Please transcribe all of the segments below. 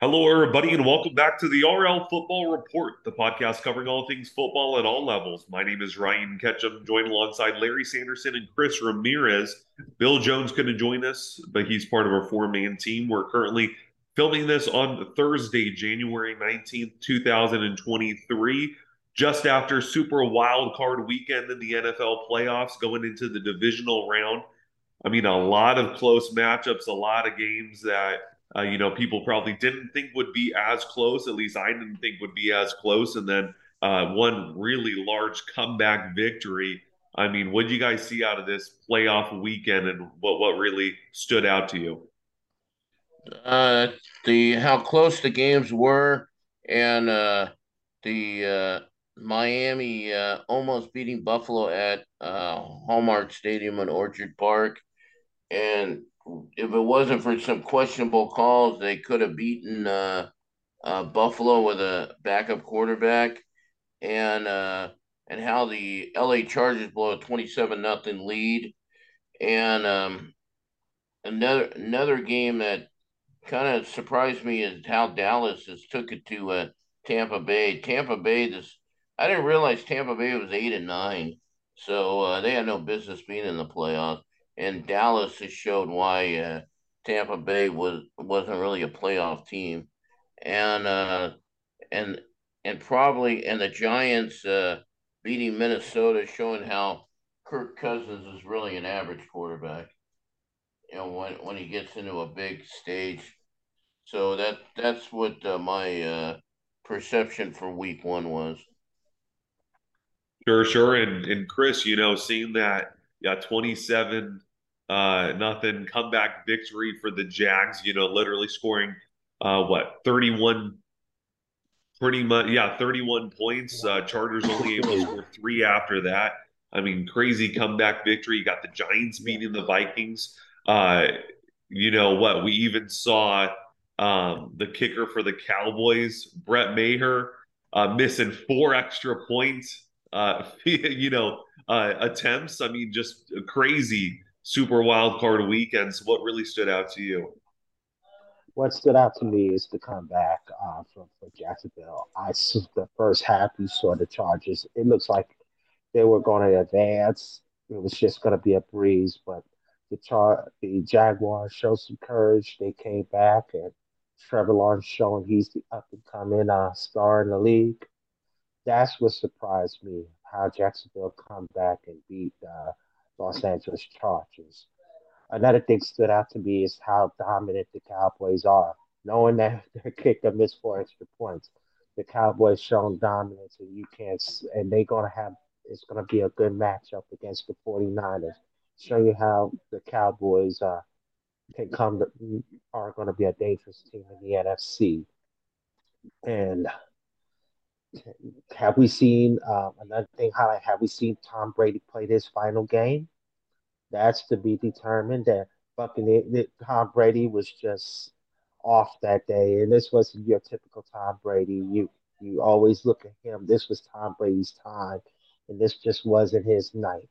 Hello, everybody, and welcome back to the RL Football Report, the podcast covering all things football at all levels. My name is Ryan Ketcham, joined alongside Larry Sanderson and Chris Ramirez. Bill Jones couldn't join us, but he's part of our four man team. We're currently filming this on Thursday, January 19th, 2023, just after Super Wild Card weekend in the NFL playoffs, going into the divisional round. I mean, a lot of close matchups, a lot of games that uh, you know, people probably didn't think would be as close. At least I didn't think would be as close. And then uh, one really large comeback victory. I mean, what did you guys see out of this playoff weekend, and what what really stood out to you? Uh, the how close the games were, and uh, the uh, Miami uh, almost beating Buffalo at uh, Highmark Stadium in Orchard Park, and if it wasn't for some questionable calls, they could have beaten uh, uh, Buffalo with a backup quarterback, and uh, and how the L.A. Chargers blow a twenty-seven nothing lead, and um, another another game that kind of surprised me is how Dallas has took it to uh, Tampa Bay. Tampa Bay, this I didn't realize Tampa Bay was eight and nine, so uh, they had no business being in the playoffs and Dallas has showed why uh, Tampa Bay was wasn't really a playoff team, and uh, and and probably and the Giants uh, beating Minnesota, showing how Kirk Cousins is really an average quarterback. You know when when he gets into a big stage, so that that's what uh, my uh, perception for Week One was. Sure, sure, and and Chris, you know, seeing that yeah, twenty seven uh, nothing comeback victory for the Jags. You know, literally scoring uh, what 31 pretty much yeah 31 points. Uh chargers only able to score three after that. I mean crazy comeback victory. You got the giants beating the vikings. Uh you know what? We even saw um the kicker for the cowboys brett maher uh missing four extra points uh you know uh attempts. I mean just crazy super wild card weekends. What really stood out to you? What stood out to me is the comeback uh, from for Jacksonville. I saw the first half you saw the Chargers. It looks like they were going to advance. It was just going to be a breeze, but the char the Jaguars showed some courage. They came back, and Trevor Lawrence showing he's the up and coming uh, star in the league. That's what surprised me. How Jacksonville come back and beat uh, Los Angeles Chargers. Another thing stood out to me is how dominant the Cowboys are. Knowing that their kicker missed four extra points, the Cowboys shown dominance, and you can't, and they're gonna have. It's gonna be a good matchup against the 49ers. Show you how the Cowboys uh, can come to, are going to be a dangerous team in the NFC. And have we seen um, another thing highlight? Have we seen Tom Brady play this final game? That's to be determined. That Buccaneer Tom Brady was just off that day, and this wasn't your typical Tom Brady. You you always look at him. This was Tom Brady's time, and this just wasn't his night.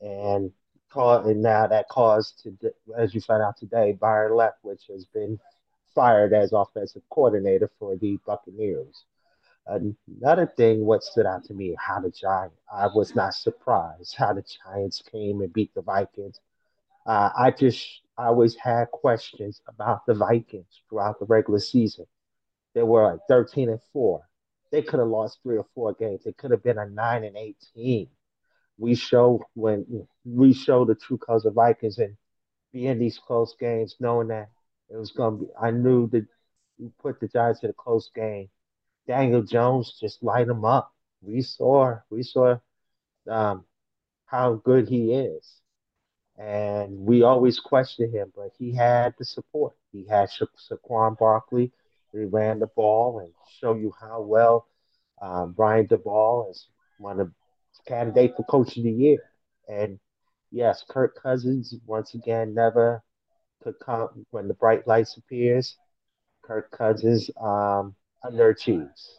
And and now that caused to, as you found out today, Byron Leftwich has been fired as offensive coordinator for the Buccaneers. Another thing, what stood out to me, how the Giants, I was not surprised how the Giants came and beat the Vikings. Uh, I just, I always had questions about the Vikings throughout the regular season. They were like 13 and 4. They could have lost three or four games. They could have been a 9 and 18. We show when we show the true colors of Vikings and being these close games, knowing that it was going to be, I knew that you put the Giants in a close game Daniel Jones just light him up. We saw we saw um, how good he is, and we always questioned him, but he had the support. He had Sha- Saquon Barkley. He ran the ball and show you how well um, Brian Daboll is one of candidate for Coach of the Year. And yes, Kirk Cousins once again never could come when the bright lights appears. Kirk Cousins um, underachieves.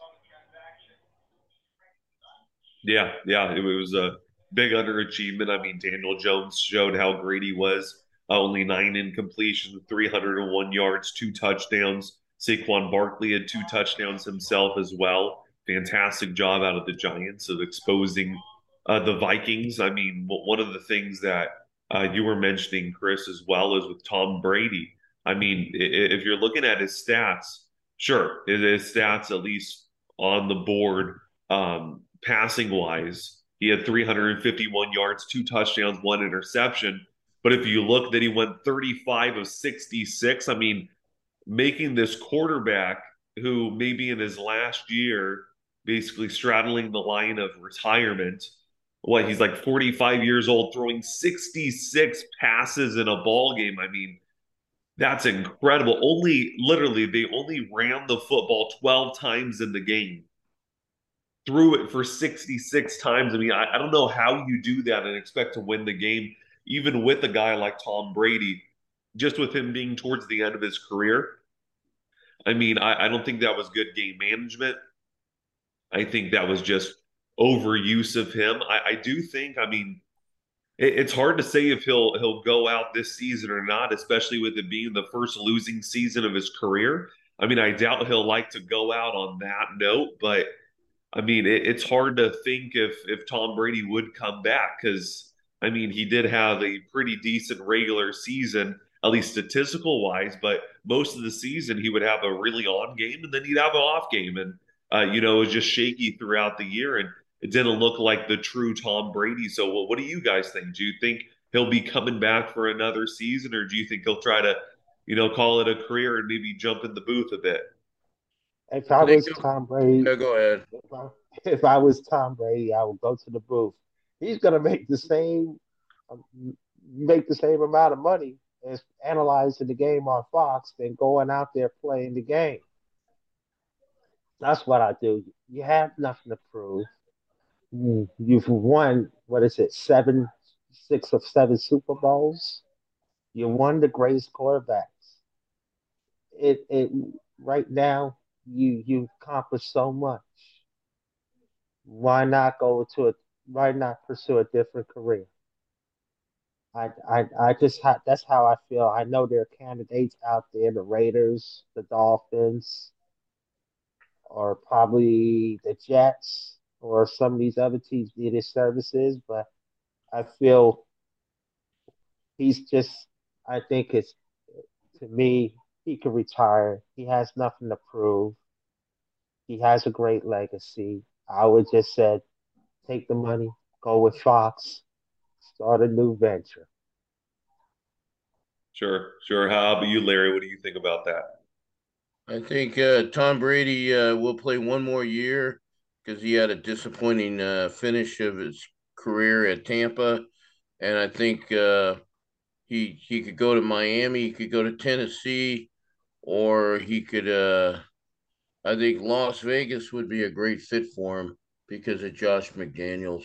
Yeah, yeah, it, was a big underachievement. I mean, Daniel Jones showed how great he was. Uh, only nine incompletions, 301 yards, two touchdowns, Saquon Barkley had two touchdowns himself as well. Fantastic job out of the Giants of exposing uh, the Vikings. I mean, one of the things that uh, you were mentioning, Chris, as well as with Tom Brady. I mean, if you're looking at his stats, sure, his stats at least on the board, um, passing wise, he had 351 yards, two touchdowns, one interception. But if you look that he went 35 of 66, I mean, making this quarterback who maybe in his last year, basically straddling the line of retirement, what he's like 45 years old, throwing 66 passes in a ball game. I mean, that's incredible. Only literally, they only ran the football 12 times in the game, threw it for 66 times. I mean, I, I don't know how you do that and expect to win the game, even with a guy like Tom Brady, just with him being towards the end of his career. I mean, I, I don't think that was good game management. I think that was just overuse of him. I, I do think, I mean, it's hard to say if he'll he'll go out this season or not, especially with it being the first losing season of his career. I mean, I doubt he'll like to go out on that note, but I mean, it, it's hard to think if if Tom Brady would come back because I mean, he did have a pretty decent regular season, at least statistical wise, but most of the season he would have a really on game and then he'd have an off game, and uh, you know, it was just shaky throughout the year. And it didn't look like the true Tom Brady. So, well, what do you guys think? Do you think he'll be coming back for another season, or do you think he'll try to, you know, call it a career and maybe jump in the booth a bit? If I was Tom Brady, no, go ahead. If I, if I was Tom Brady, I would go to the booth. He's going to make the same, um, make the same amount of money as analyzing the game on Fox than going out there playing the game. That's what I do. You have nothing to prove Mm, you've won what is it seven six of seven super bowls? You won the greatest quarterbacks. It it right now you you've accomplished so much. Why not go to a why not pursue a different career? I, I, I just ha- that's how I feel. I know there are candidates out there, the Raiders, the Dolphins, or probably the Jets or some of these other teams need his services, but I feel he's just, I think it's, to me, he could retire. He has nothing to prove. He has a great legacy. I would just said, take the money, go with Fox, start a new venture. Sure, sure. How about you, Larry? What do you think about that? I think uh, Tom Brady uh, will play one more year because he had a disappointing uh, finish of his career at Tampa, and I think uh, he he could go to Miami, he could go to Tennessee, or he could. Uh, I think Las Vegas would be a great fit for him because of Josh McDaniels,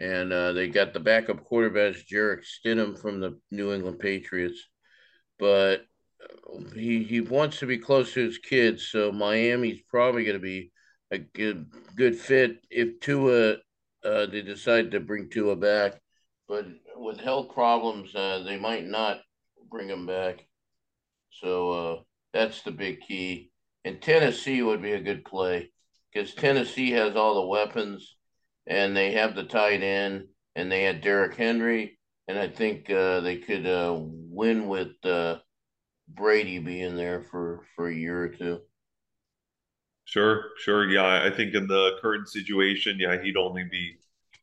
and uh, they got the backup quarterback Jarrett Stidham from the New England Patriots, but he he wants to be close to his kids, so Miami's probably going to be a good good fit if Tua uh, they decide to bring Tua back, but with health problems, uh, they might not bring him back. So uh, that's the big key. And Tennessee would be a good play because Tennessee has all the weapons, and they have the tight end, and they had Derrick Henry, and I think uh, they could uh, win with uh, Brady being there for for a year or two. Sure, sure. Yeah, I think in the current situation, yeah, he'd only be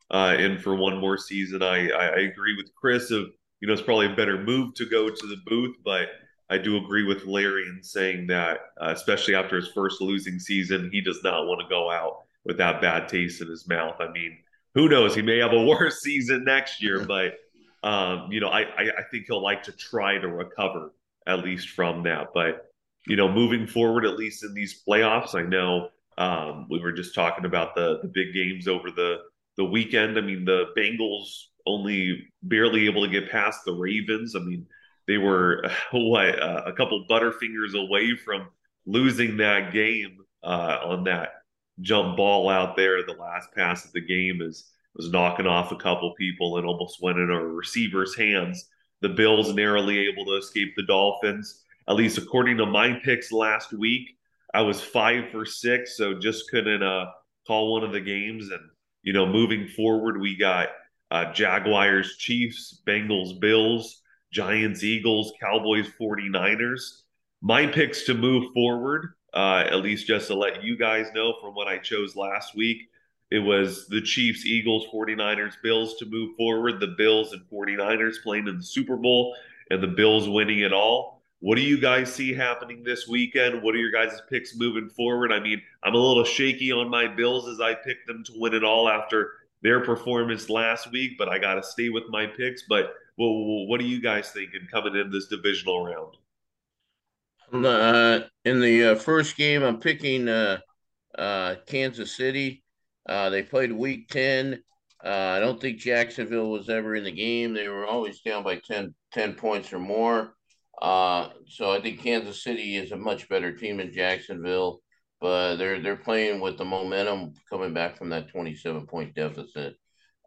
uh, in for one more season. I, I, I agree with Chris of you know it's probably a better move to go to the booth, but I do agree with Larry in saying that, uh, especially after his first losing season, he does not want to go out with that bad taste in his mouth. I mean, who knows? He may have a worse season next year, but um, you know, I, I I think he'll like to try to recover at least from that, but you know, moving forward, at least in these playoffs, I know um, we were just talking about the the big games over the the weekend. I mean, the Bengals only barely able to get past the Ravens. I mean, they were what uh, a couple butterfingers away from losing that game uh, on that jump ball out there. The last pass of the game is was knocking off a couple people and almost went in a receiver's hands. The Bills narrowly able to escape the Dolphins at least according to my picks last week, I was five for six, so just couldn't uh, call one of the games. And you know, moving forward, we got uh, Jaguars, Chiefs, Bengals, Bills, Giants, Eagles, Cowboys, 49ers. My picks to move forward, uh, at least just to let you guys know from what I chose last week, it was the Chiefs, Eagles, 49ers, Bills to move forward, the Bills and 49ers playing in the Super Bowl, and the Bills winning it all. What do you guys see happening this weekend? What are your guys' picks moving forward? I mean, I'm a little shaky on my Bills as I picked them to win it all after their performance last week, but I got to stay with my picks. But well, what are you guys thinking coming in this divisional round? Uh, in the uh, first game, I'm picking uh, uh, Kansas City. Uh, they played Week Ten. Uh, I don't think Jacksonville was ever in the game. They were always down by 10, 10 points or more. Uh, so I think Kansas City is a much better team than Jacksonville, but they're they're playing with the momentum coming back from that 27 point deficit.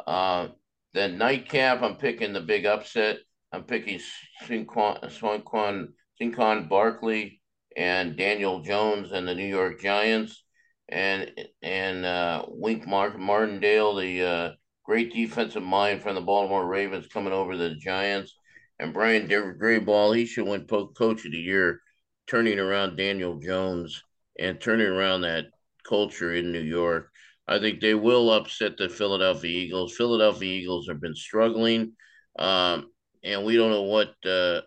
Uh, then nightcap, I'm picking the big upset. I'm picking Saquon, Saquon Barkley and Daniel Jones and the New York Giants, and and uh, Wink Mark Martindale, the uh, great defensive mind from the Baltimore Ravens, coming over the Giants, and Brian Daboll, He should win Coach of the Year, turning around Daniel Jones and turning around that culture in New York. I think they will upset the Philadelphia Eagles. Philadelphia Eagles have been struggling, um, and we don't know what uh,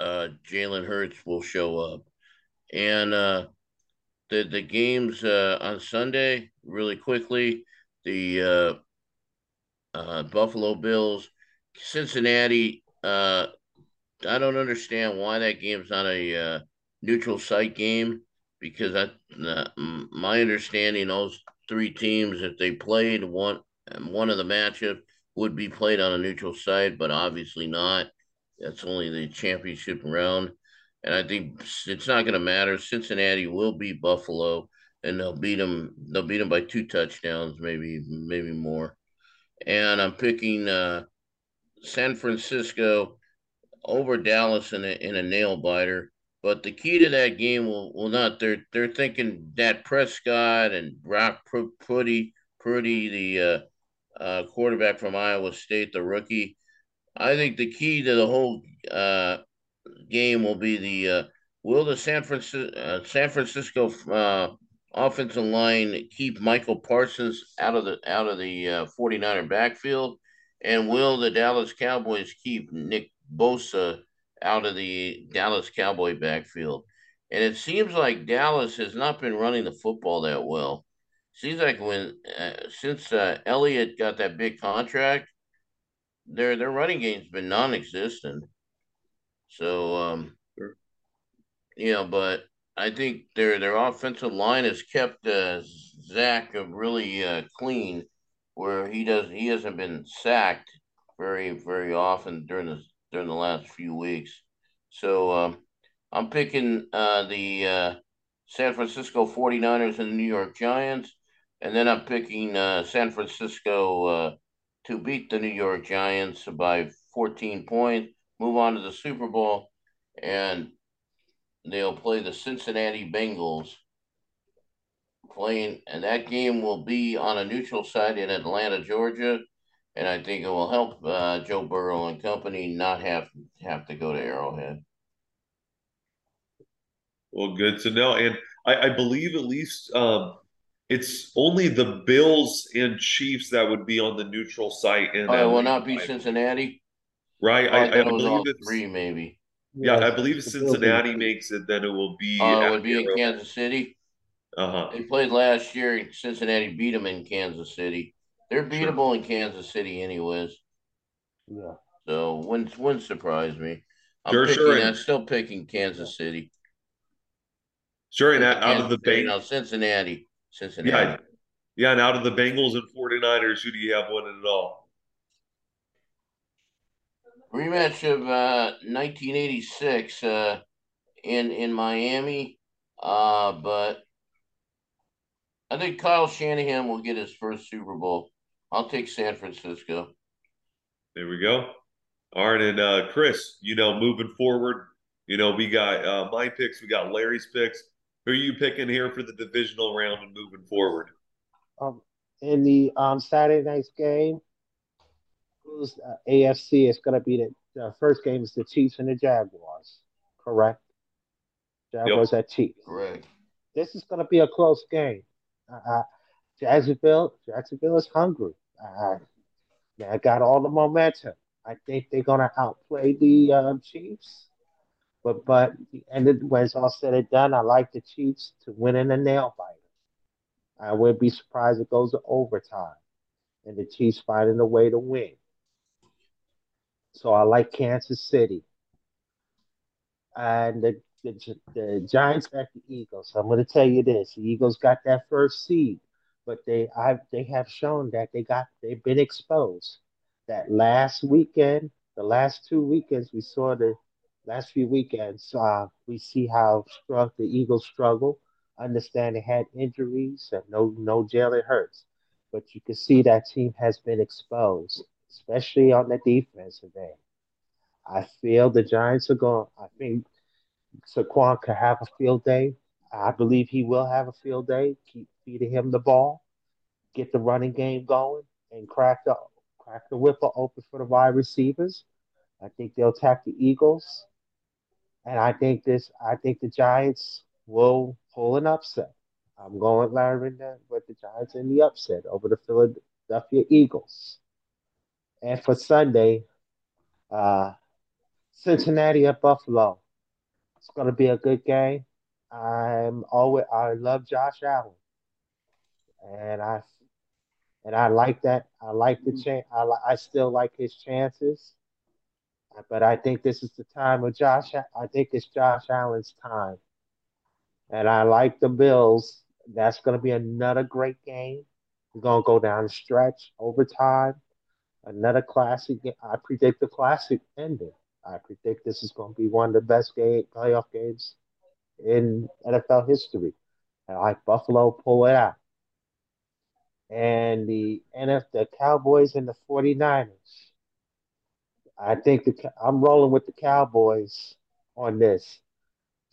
uh, Jalen Hurts will show up. And uh, the the games uh, on Sunday, really quickly, the uh, uh, Buffalo Bills, Cincinnati. I don't understand why that game's not a neutral site game because I, my understanding, those three teams if they played one one of the matchup would be played on a neutral site, but obviously not. That's only the championship round, and I think it's not going to matter. Cincinnati will beat Buffalo, and they'll beat them. They'll beat them by two touchdowns, maybe maybe more. And I'm picking uh, San Francisco over Dallas in a, in a nail biter. But the key to that game will, will not. They're they're thinking that Prescott and Brock Purdy, Purdy, the uh, uh, quarterback from Iowa State, the rookie. I think the key to the whole uh, game will be the uh, will the San Francisco uh, San Francisco uh, offensive line keep Michael Parsons out of the out of the uh, 49er backfield, and will the Dallas Cowboys keep Nick Bosa out of the Dallas Cowboy backfield. And it seems like Dallas has not been running the football that well. Seems like when uh, since uh, Elliott got that big contract, their their running game's been non-existent. So, um, sure. you know, but I think their their offensive line has kept uh, Dak really uh, clean, where he does he hasn't been sacked very very often during the during the last few weeks. So um, I'm picking uh, the uh, San Francisco 49ers and the New York Giants. And then I'm picking uh, San Francisco uh, to beat the New York Giants by 14 points, move on to the Super Bowl, and they'll play the Cincinnati Bengals playing, and that game will be on a neutral site in Atlanta, Georgia and I think it will help uh, Joe Burrow and company not have have to go to Arrowhead. Well, good to know, and I, I believe at least um, it's only the Bills and Chiefs that would be on the neutral site, and oh, it will not be Cincinnati. Right, I, I, I believe it's three, maybe. Yeah, I believe if Cincinnati makes it, then it will be. Oh, uh, it would be in Kansas City. Uh huh. They played last year. Cincinnati beat them in Kansas City. They're beatable sure. in Kansas City, anyways. Yeah. So wouldn't wouldn't surprise me. I'm sure, picking, sure. I'm still picking Kansas City. Sure, and out of the Bengals, now Cincinnati, Cincinnati. Yeah, yeah, and out of the Bengals and 49ers, who do you have winning it all? Rematch of uh, 1986 uh, in in Miami, uh, but I think Kyle Shanahan will get his first Super Bowl. I'll take San Francisco. There we go. All right, and uh, Chris, you know, moving forward, You know, we got uh, my picks, we got Larry's picks. Who are you picking here for the divisional round and moving forward? Um, in the um Saturday night's game, who's uh, AFC is going to be the, the first game is the Chiefs and the Jaguars, correct? Jaguars yep. at Chiefs. Correct. This is going to be a close game. Jacksonville, Jacksonville is hungry. Uh, they got all the momentum. I think they're to outplay the um, Chiefs. But but the end of, when it's all said and done, I like the Chiefs to win in a nail biter. I wouldn't be surprised if it goes to overtime and the Chiefs finding a way to win. So I like Kansas City. And the, the, the Giants got the Eagles. I'm going to tell you this: the Eagles got that first seed, but they I they have shown that they got they've been exposed. That last weekend, the last two weekends, we saw the last few weekends. Uh, we see how strong the Eagles struggle. Understand they had injuries and no no Jalen Hurts, but you can see that team has been exposed especially on the defensive end. I feel the Giants are going. I think Saquon could have a field day. I believe he will have a field day. Keep feeding him the ball, get the running game going, and crack the crack the whipper open for the wide receivers. I think they'll attack the Eagles, and I think this. I think the Giants will pull an upset. I'm going Larry with the Giants in the upset over the Philadelphia Eagles. And for Sunday, uh, Cincinnati at Buffalo. It's going to be a good game. I'm always I love Josh Allen, and I and I like that. I like the mm-hmm. chance. I I still like his chances, uh, but I think this is the time of Josh. I think it's Josh Allen's time, and I like the Bills. That's going to be another great game. We're going to go down the stretch overtime another classic. I predict the classic ending. I predict this is going to be one of the best game playoff games in NFL history. I like Buffalo pull it out. And the NF, the Cowboys and the 49ers. I think the I'm rolling with the Cowboys on this.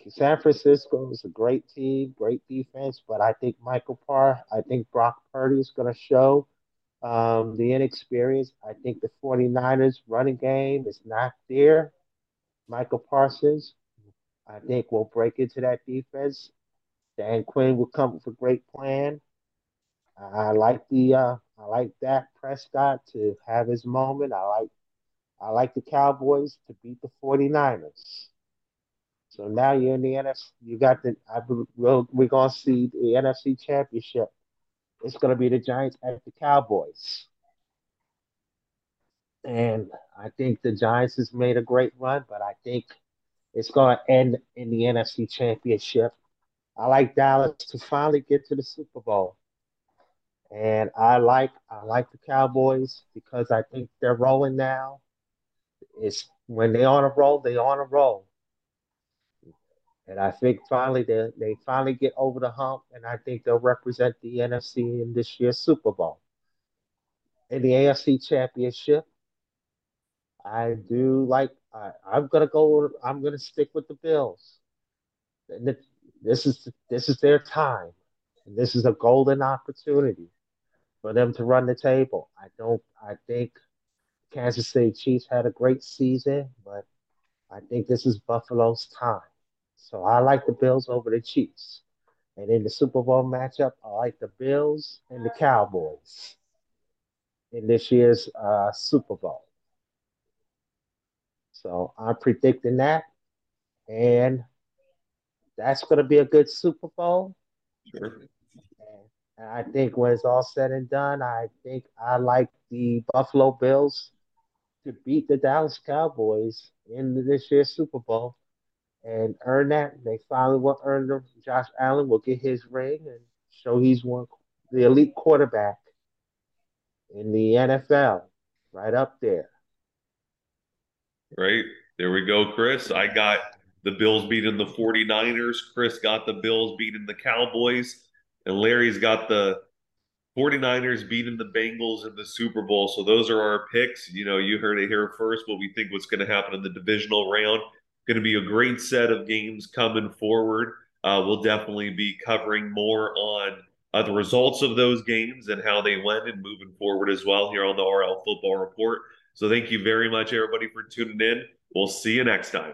San Francisco is a great team, great defense, but I think Michael Parr, I think Brock Purdy is going to show um, the inexperience. I think the 49ers running game is not there. Michael Parsons, I think, will break into that defense. Dan Quinn will come with a great plan. I like the uh, I like Dak Prescott to have his moment. I like I like the Cowboys to beat the 49ers. So now you're in the NFC. You got the I, we're gonna see the NFC Championship it's going to be the Giants at the Cowboys. And I think the Giants has made a great run, but I think it's going to end in the NFC Championship. I like Dallas to finally get to the Super Bowl. And I like I like the Cowboys because I think they're rolling now. It's when they on a roll, they on a roll. And I think finally they they finally get over the hump, and I think they'll represent the NFC in this year's Super Bowl. In the AFC Championship, I do like. I, I'm gonna go. I'm gonna stick with the Bills. This is this is their time. And this is a golden opportunity for them to run the table. I don't. I think Kansas City Chiefs had a great season, but I think this is Buffalo's time. So I like the Bills over the Chiefs. And in the Super Bowl matchup, I like the Bills and the Cowboys in this year's uh, Super Bowl. So I'm predicting that. And that's going to be a good Super Bowl. Sure. And I think when it's all said and done, I think I like the Buffalo Bills to beat the Dallas Cowboys in this year's Super Bowl and earn that. They finally will earn them. Josh Allen will get his ring and show he's one the elite quarterback in the NFL, right up there. Right. There we go, Chris. I got the Bills beating the 49ers. Chris got the Bills beating the Cowboys. And Larry's got the 49ers beating the Bengals in the Super Bowl. So those are our picks. You know, you heard it here first what we think what's going to happen in the divisional round Going to be a great set of games coming forward. Uh, we'll definitely be covering more on uh, the results of those games and how they went and moving forward as well here on the RL Football Report. So thank you very much, everybody, for tuning in. We'll see you next time.